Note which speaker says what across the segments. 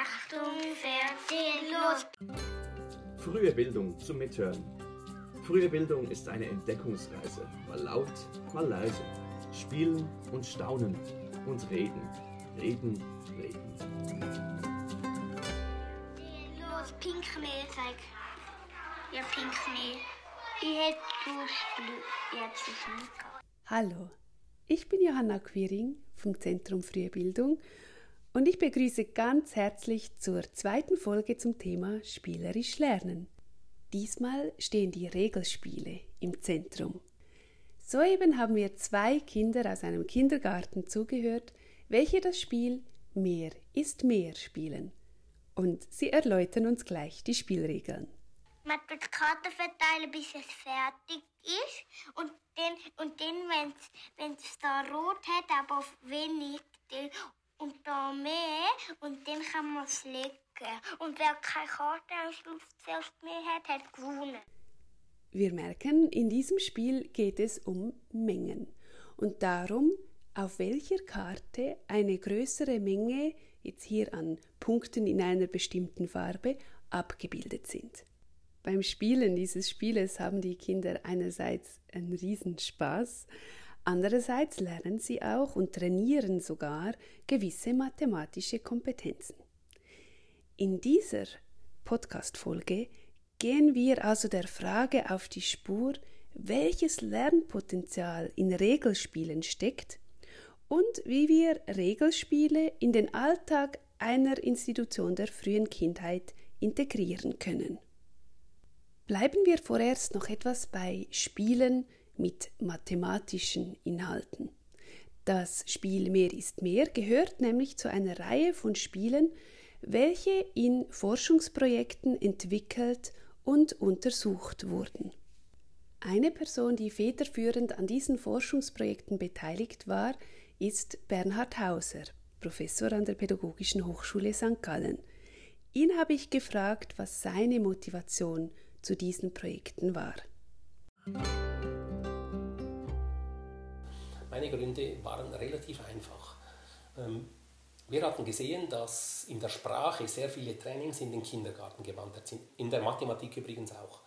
Speaker 1: Achtung, Fernsehen, los!
Speaker 2: Frühe Bildung zum Mithören. Frühe Bildung ist eine Entdeckungsreise. Mal laut, mal leise. Spielen und staunen und reden. Reden, reden.
Speaker 1: Los, Pinkmehl, sag. Ja, Pinkmehl. Ich hätte Lust, jetzt nicht
Speaker 3: Hallo, ich bin Johanna Quiring vom Zentrum Frühe Bildung und ich begrüße ganz herzlich zur zweiten Folge zum Thema Spielerisch Lernen. Diesmal stehen die Regelspiele im Zentrum. Soeben haben wir zwei Kinder aus einem Kindergarten zugehört, welche das Spiel Mehr ist mehr spielen. Und sie erläutern uns gleich die Spielregeln.
Speaker 1: Man tut Karten verteilen, bis es fertig ist. Und dann, und dann wenn es da rot hat, aber auf wenig, und da mehr und dann kann man es legen. Und wer keine Karte am Schluss zuerst mehr hat, hat gewonnen.
Speaker 3: Wir merken, in diesem Spiel geht es um Mengen und darum, auf welcher Karte eine größere Menge jetzt hier an Punkten in einer bestimmten Farbe abgebildet sind. Beim Spielen dieses Spieles haben die Kinder einerseits einen Riesenspaß, Andererseits lernen sie auch und trainieren sogar gewisse mathematische Kompetenzen. In dieser Podcast-Folge gehen wir also der Frage auf die Spur, welches Lernpotenzial in Regelspielen steckt und wie wir Regelspiele in den Alltag einer Institution der frühen Kindheit integrieren können. Bleiben wir vorerst noch etwas bei Spielen mit mathematischen Inhalten. Das Spiel Mehr ist mehr gehört nämlich zu einer Reihe von Spielen, welche in Forschungsprojekten entwickelt und untersucht wurden. Eine Person, die federführend an diesen Forschungsprojekten beteiligt war, ist Bernhard Hauser, Professor an der Pädagogischen Hochschule St. Gallen. Ihn habe ich gefragt, was seine Motivation zu diesen Projekten war.
Speaker 4: Meine Gründe waren relativ einfach. Ähm, wir hatten gesehen, dass in der Sprache sehr viele Trainings in den Kindergarten gewandert sind, in der Mathematik übrigens auch.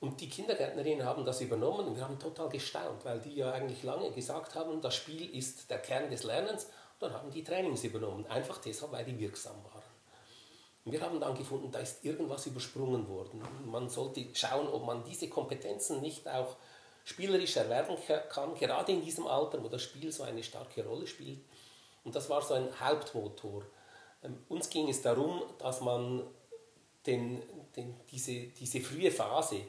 Speaker 4: Und die Kindergärtnerinnen haben das übernommen und wir haben total gestaunt, weil die ja eigentlich lange gesagt haben, das Spiel ist der Kern des Lernens. Und dann haben die Trainings übernommen, einfach deshalb, weil die wirksam waren. Und wir haben dann gefunden, da ist irgendwas übersprungen worden. Man sollte schauen, ob man diese Kompetenzen nicht auch spielerisch erwerben kann, gerade in diesem Alter, wo das Spiel so eine starke Rolle spielt. Und das war so ein Hauptmotor. Ähm, uns ging es darum, dass man den, den, diese, diese frühe Phase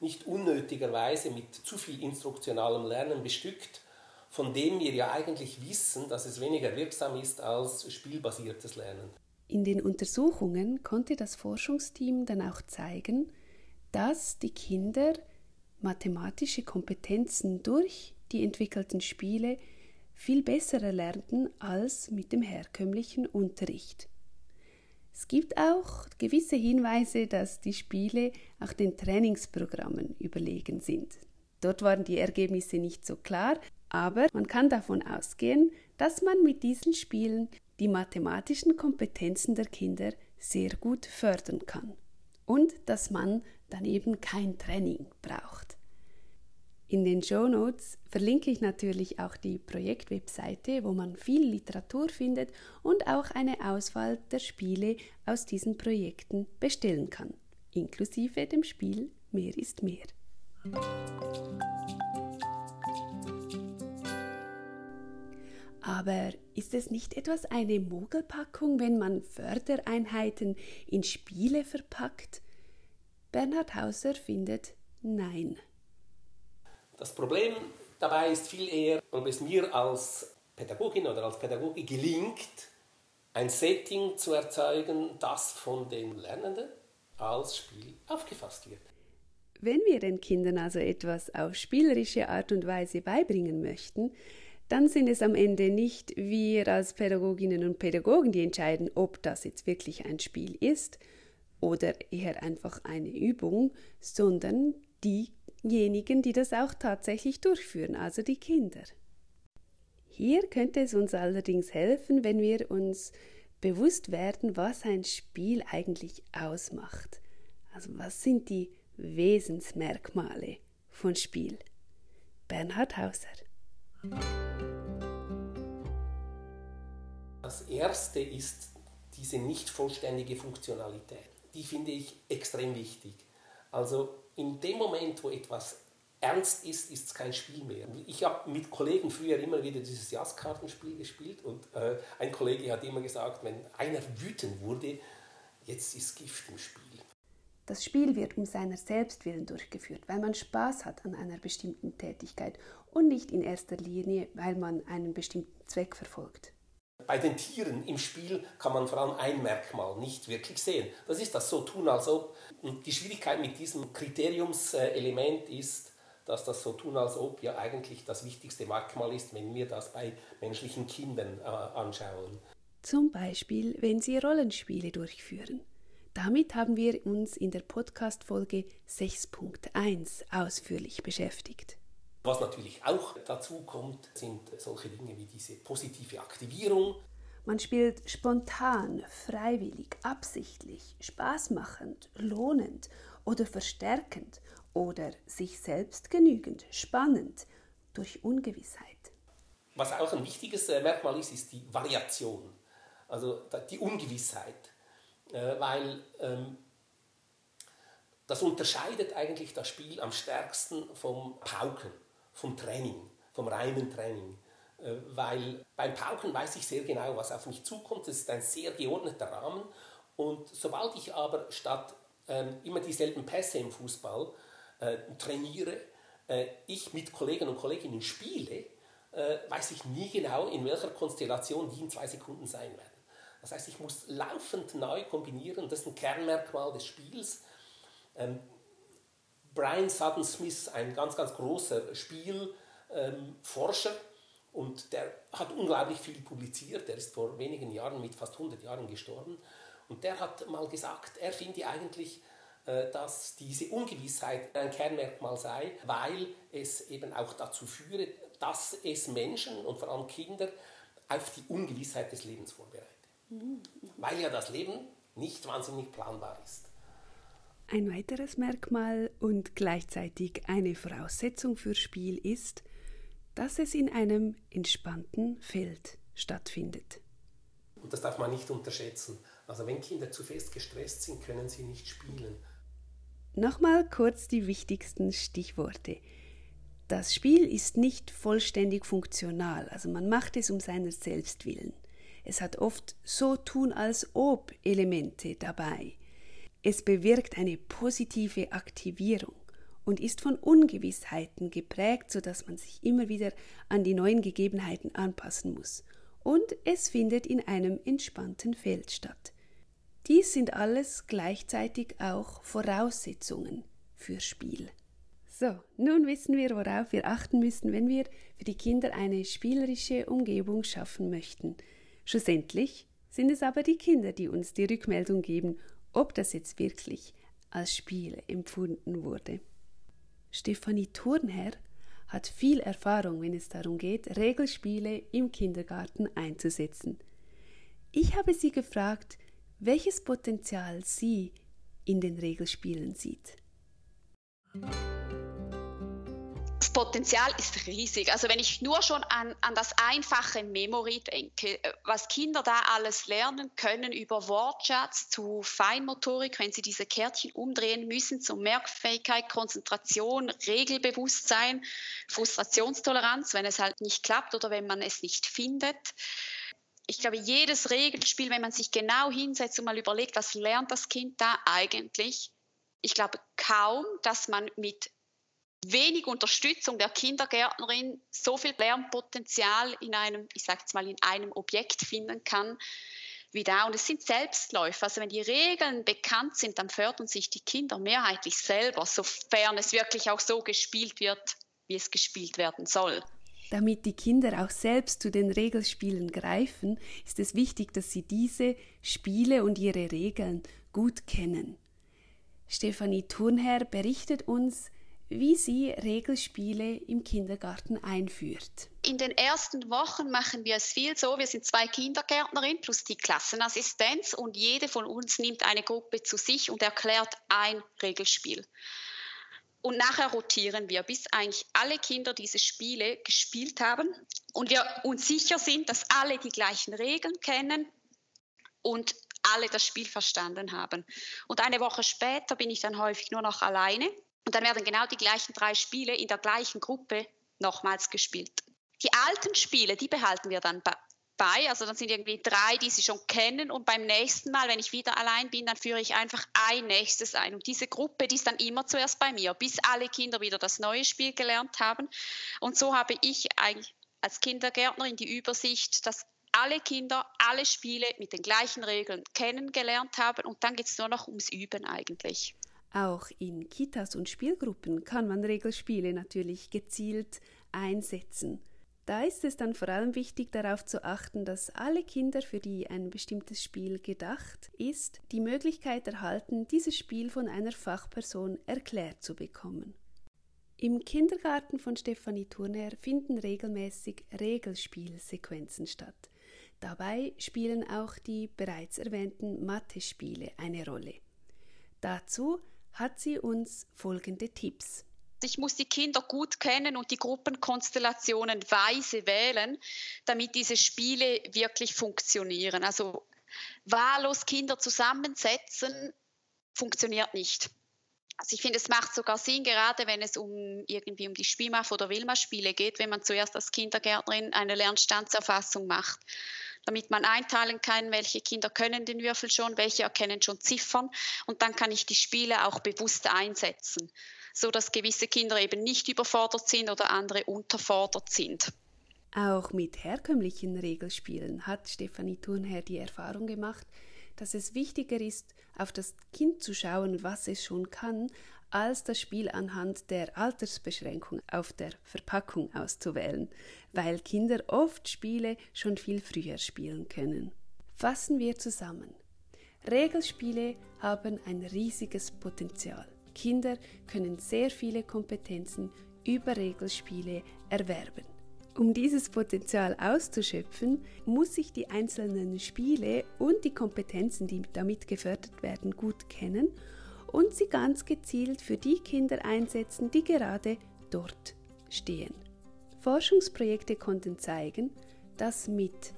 Speaker 4: nicht unnötigerweise mit zu viel instruktionalem Lernen bestückt, von dem wir ja eigentlich wissen, dass es weniger wirksam ist als spielbasiertes Lernen.
Speaker 3: In den Untersuchungen konnte das Forschungsteam dann auch zeigen, dass die Kinder mathematische Kompetenzen durch die entwickelten Spiele viel besser erlernten als mit dem herkömmlichen Unterricht. Es gibt auch gewisse Hinweise, dass die Spiele auch den Trainingsprogrammen überlegen sind. Dort waren die Ergebnisse nicht so klar, aber man kann davon ausgehen, dass man mit diesen Spielen die mathematischen Kompetenzen der Kinder sehr gut fördern kann und dass man dann eben kein Training braucht. In den Show Notes verlinke ich natürlich auch die Projektwebseite, wo man viel Literatur findet und auch eine Auswahl der Spiele aus diesen Projekten bestellen kann, inklusive dem Spiel Mehr ist mehr. Aber ist es nicht etwas eine Mogelpackung, wenn man Fördereinheiten in Spiele verpackt? Bernhard Hauser findet Nein.
Speaker 4: Das Problem dabei ist viel eher, ob es mir als Pädagogin oder als Pädagoge gelingt, ein Setting zu erzeugen, das von den Lernenden als Spiel aufgefasst wird.
Speaker 3: Wenn wir den Kindern also etwas auf spielerische Art und Weise beibringen möchten, dann sind es am Ende nicht wir als Pädagoginnen und Pädagogen, die entscheiden, ob das jetzt wirklich ein Spiel ist oder eher einfach eine Übung, sondern diejenigen, die das auch tatsächlich durchführen, also die Kinder. Hier könnte es uns allerdings helfen, wenn wir uns bewusst werden, was ein Spiel eigentlich ausmacht. Also was sind die Wesensmerkmale von Spiel? Bernhard Hauser.
Speaker 4: Das erste ist diese nicht vollständige Funktionalität. Die finde ich extrem wichtig. Also in dem Moment, wo etwas ernst ist, ist es kein Spiel mehr. Ich habe mit Kollegen früher immer wieder dieses Jazzkartenspiel gespielt und äh, ein Kollege hat immer gesagt, wenn einer wütend wurde, jetzt ist Gift im Spiel.
Speaker 3: Das Spiel wird um seiner selbst willen durchgeführt, weil man Spaß hat an einer bestimmten Tätigkeit und nicht in erster Linie, weil man einen bestimmten Zweck verfolgt.
Speaker 4: Bei den Tieren im Spiel kann man vor allem ein Merkmal nicht wirklich sehen. Das ist das so tun, als ob. Und die Schwierigkeit mit diesem Kriteriumselement ist, dass das so tun, als ob ja eigentlich das wichtigste Merkmal ist, wenn wir das bei menschlichen Kindern äh, anschauen.
Speaker 3: Zum Beispiel, wenn sie Rollenspiele durchführen. Damit haben wir uns in der Podcast-Folge 6.1 ausführlich beschäftigt.
Speaker 4: Was natürlich auch dazu kommt, sind solche Dinge wie diese positive Aktivierung.
Speaker 3: Man spielt spontan, freiwillig, absichtlich, spaßmachend, lohnend oder verstärkend oder sich selbst genügend, spannend, durch Ungewissheit.
Speaker 4: Was auch ein wichtiges äh, Merkmal ist, ist die Variation, also die Ungewissheit, äh, weil ähm, das unterscheidet eigentlich das Spiel am stärksten vom Pauken, vom Training, vom reinen Training. Äh, weil beim Pauken weiß ich sehr genau, was auf mich zukommt. Es ist ein sehr geordneter Rahmen. Und sobald ich aber statt ähm, immer dieselben Pässe im Fußball äh, trainiere, äh, ich mit Kollegen und Kolleginnen spiele, äh, weiß ich nie genau, in welcher Konstellation die in zwei Sekunden sein werden. Das heißt, ich muss laufend neu kombinieren. Das ist ein Kernmerkmal des Spiels. Ähm, Brian Sutton Smith, ein ganz, ganz großer Spielforscher, ähm, und der hat unglaublich viel publiziert. Der ist vor wenigen Jahren mit fast 100 Jahren gestorben. Und der hat mal gesagt, er finde eigentlich, äh, dass diese Ungewissheit ein Kernmerkmal sei, weil es eben auch dazu führe, dass es Menschen und vor allem Kinder auf die Ungewissheit des Lebens vorbereitet. Mhm. Weil ja das Leben nicht wahnsinnig planbar ist.
Speaker 3: Ein weiteres Merkmal und gleichzeitig eine Voraussetzung für Spiel ist, dass es in einem entspannten Feld stattfindet.
Speaker 4: Und das darf man nicht unterschätzen. Also wenn Kinder zu fest gestresst sind, können sie nicht spielen.
Speaker 3: Nochmal kurz die wichtigsten Stichworte. Das Spiel ist nicht vollständig funktional, also man macht es um seiner selbst willen. Es hat oft so tun als ob Elemente dabei. Es bewirkt eine positive Aktivierung und ist von Ungewissheiten geprägt, sodass man sich immer wieder an die neuen Gegebenheiten anpassen muss. Und es findet in einem entspannten Feld statt. Dies sind alles gleichzeitig auch Voraussetzungen für Spiel. So, nun wissen wir, worauf wir achten müssen, wenn wir für die Kinder eine spielerische Umgebung schaffen möchten. Schlussendlich sind es aber die Kinder, die uns die Rückmeldung geben, ob das jetzt wirklich als Spiel empfunden wurde. Stefanie Thurnherr hat viel Erfahrung, wenn es darum geht, Regelspiele im Kindergarten einzusetzen. Ich habe sie gefragt, welches Potenzial sie in den Regelspielen sieht.
Speaker 5: Potenzial ist riesig. Also wenn ich nur schon an, an das einfache Memory denke, äh, was Kinder da alles lernen können über Wortschatz zu Feinmotorik, wenn sie diese Kärtchen umdrehen müssen, zu Merkfähigkeit, Konzentration, Regelbewusstsein, Frustrationstoleranz, wenn es halt nicht klappt oder wenn man es nicht findet ich glaube, jedes Regelspiel, wenn man sich genau hinsetzt und mal überlegt, was lernt das Kind da eigentlich, ich glaube kaum, dass man mit wenig Unterstützung der Kindergärtnerin so viel Lernpotenzial in einem, ich sage jetzt mal, in einem Objekt finden kann, wie da. Und es sind Selbstläufer. Also wenn die Regeln bekannt sind, dann fördern sich die Kinder mehrheitlich selber, sofern es wirklich auch so gespielt wird, wie es gespielt werden soll.
Speaker 3: Damit die Kinder auch selbst zu den Regelspielen greifen, ist es wichtig, dass sie diese Spiele und ihre Regeln gut kennen. Stefanie Thurnherr berichtet uns, wie sie Regelspiele im Kindergarten einführt.
Speaker 5: In den ersten Wochen machen wir es viel so, wir sind zwei Kindergärtnerinnen plus die Klassenassistenz und jede von uns nimmt eine Gruppe zu sich und erklärt ein Regelspiel. Und nachher rotieren wir, bis eigentlich alle Kinder diese Spiele gespielt haben und wir uns sicher sind, dass alle die gleichen Regeln kennen und alle das Spiel verstanden haben. Und eine Woche später bin ich dann häufig nur noch alleine und dann werden genau die gleichen drei Spiele in der gleichen Gruppe nochmals gespielt. Die alten Spiele, die behalten wir dann bei. Also dann sind irgendwie drei, die sie schon kennen. Und beim nächsten Mal, wenn ich wieder allein bin, dann führe ich einfach ein nächstes ein. Und diese Gruppe, die ist dann immer zuerst bei mir, bis alle Kinder wieder das neue Spiel gelernt haben. Und so habe ich als Kindergärtnerin die Übersicht, dass alle Kinder alle Spiele mit den gleichen Regeln kennengelernt haben. Und dann geht es nur noch ums Üben eigentlich.
Speaker 3: Auch in Kitas und Spielgruppen kann man Regelspiele natürlich gezielt einsetzen. Da ist es dann vor allem wichtig darauf zu achten, dass alle Kinder, für die ein bestimmtes Spiel gedacht ist, die Möglichkeit erhalten, dieses Spiel von einer Fachperson erklärt zu bekommen. Im Kindergarten von Stefanie Turner finden regelmäßig Regelspielsequenzen statt. Dabei spielen auch die bereits erwähnten Mathe-Spiele eine Rolle. Dazu hat sie uns folgende Tipps.
Speaker 5: Ich muss die Kinder gut kennen und die Gruppenkonstellationen weise wählen, damit diese Spiele wirklich funktionieren. Also wahllos Kinder zusammensetzen funktioniert nicht. Also ich finde, es macht sogar Sinn, gerade wenn es um irgendwie um die Spielmaf- oder Wilma-Spiele geht, wenn man zuerst als Kindergärtnerin eine Lernstandserfassung macht damit man einteilen kann, welche Kinder können den Würfel schon, welche erkennen schon Ziffern und dann kann ich die Spiele auch bewusst einsetzen, so dass gewisse Kinder eben nicht überfordert sind oder andere unterfordert sind.
Speaker 3: Auch mit herkömmlichen Regelspielen hat Stefanie Thurnherr die Erfahrung gemacht, dass es wichtiger ist, auf das Kind zu schauen, was es schon kann, als das Spiel anhand der Altersbeschränkung auf der Verpackung auszuwählen, weil Kinder oft Spiele schon viel früher spielen können. Fassen wir zusammen. Regelspiele haben ein riesiges Potenzial. Kinder können sehr viele Kompetenzen über Regelspiele erwerben. Um dieses Potenzial auszuschöpfen, muss ich die einzelnen Spiele und die Kompetenzen, die damit gefördert werden, gut kennen und sie ganz gezielt für die Kinder einsetzen, die gerade dort stehen. Forschungsprojekte konnten zeigen, dass mit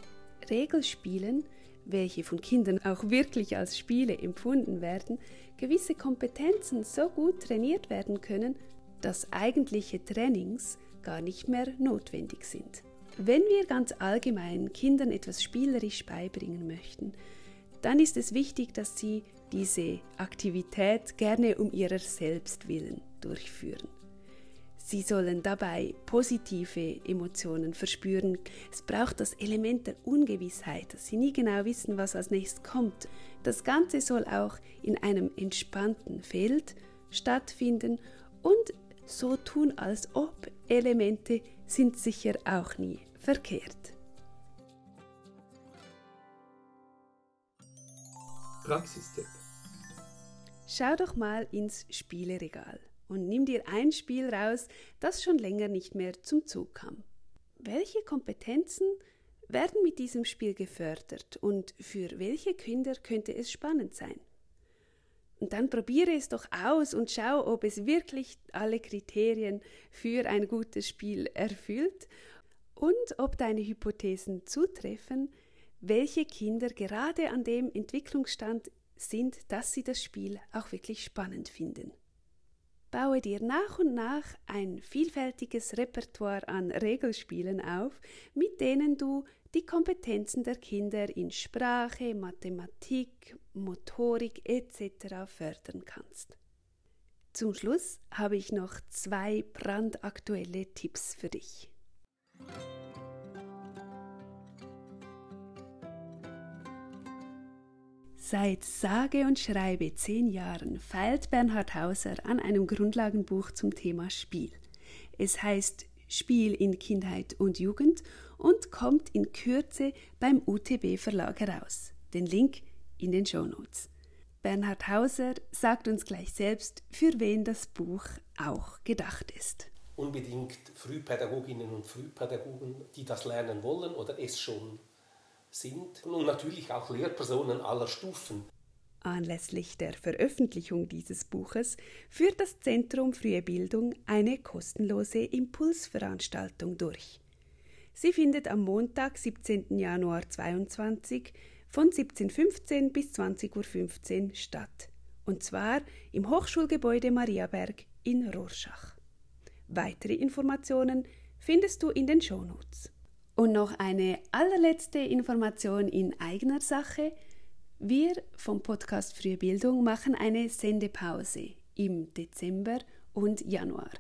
Speaker 3: Regelspielen, welche von Kindern auch wirklich als Spiele empfunden werden, gewisse Kompetenzen so gut trainiert werden können, dass eigentliche Trainings gar nicht mehr notwendig sind. Wenn wir ganz allgemein Kindern etwas spielerisch beibringen möchten, dann ist es wichtig, dass sie diese Aktivität gerne um ihrer selbst willen durchführen. Sie sollen dabei positive Emotionen verspüren. Es braucht das Element der Ungewissheit, dass sie nie genau wissen, was als nächstes kommt. Das Ganze soll auch in einem entspannten Feld stattfinden und so tun, als ob Elemente sind sicher auch nie verkehrt.
Speaker 2: Praxistipp.
Speaker 3: Schau doch mal ins Spieleregal und nimm dir ein Spiel raus, das schon länger nicht mehr zum Zug kam. Welche Kompetenzen werden mit diesem Spiel gefördert und für welche Kinder könnte es spannend sein? Und dann probiere es doch aus und schau, ob es wirklich alle Kriterien für ein gutes Spiel erfüllt und ob deine Hypothesen zutreffen, welche Kinder gerade an dem Entwicklungsstand sind, dass sie das Spiel auch wirklich spannend finden. Baue dir nach und nach ein vielfältiges Repertoire an Regelspielen auf, mit denen du die Kompetenzen der Kinder in Sprache, Mathematik, Motorik etc. fördern kannst. Zum Schluss habe ich noch zwei brandaktuelle Tipps für dich. Seit sage und schreibe zehn Jahren feilt Bernhard Hauser an einem Grundlagenbuch zum Thema Spiel. Es heißt Spiel in Kindheit und Jugend und kommt in Kürze beim UTB Verlag heraus. Den Link in den Shownotes. Bernhard Hauser sagt uns gleich selbst, für wen das Buch auch gedacht ist.
Speaker 4: Unbedingt Frühpädagoginnen und Frühpädagogen, die das lernen wollen oder es schon sind. Und natürlich auch Lehrpersonen aller Stufen.
Speaker 3: Anlässlich der Veröffentlichung dieses Buches führt das Zentrum Frühe Bildung eine kostenlose Impulsveranstaltung durch. Sie findet am Montag, 17. Januar 2022 von 17.15 bis 20.15 Uhr statt. Und zwar im Hochschulgebäude Mariaberg in Rorschach. Weitere Informationen findest du in den Shownotes. Und noch eine allerletzte Information in eigener Sache – wir vom Podcast Frühe Bildung machen eine Sendepause im Dezember und Januar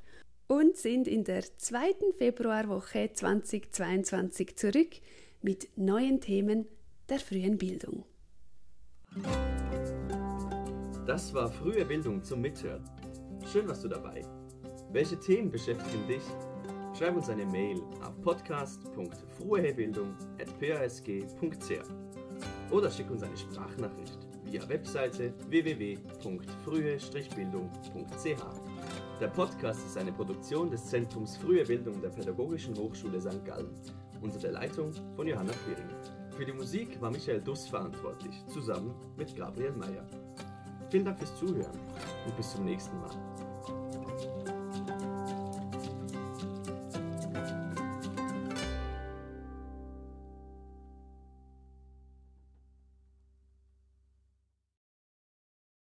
Speaker 3: und sind in der zweiten Februarwoche 2022 zurück mit neuen Themen der frühen Bildung.
Speaker 2: Das war frühe Bildung zum Mithören. Schön warst du dabei. Welche Themen beschäftigen dich? Schreib uns eine Mail auf podcast.fruehebildung.pasg.ch oder schick uns eine Sprachnachricht via Webseite www.frühe-bildung.ch. Der Podcast ist eine Produktion des Zentrums Frühe Bildung der Pädagogischen Hochschule St. Gallen unter der Leitung von Johanna Quiring. Für die Musik war Michael Duss verantwortlich, zusammen mit Gabriel Meyer. Vielen Dank fürs Zuhören und bis zum nächsten Mal.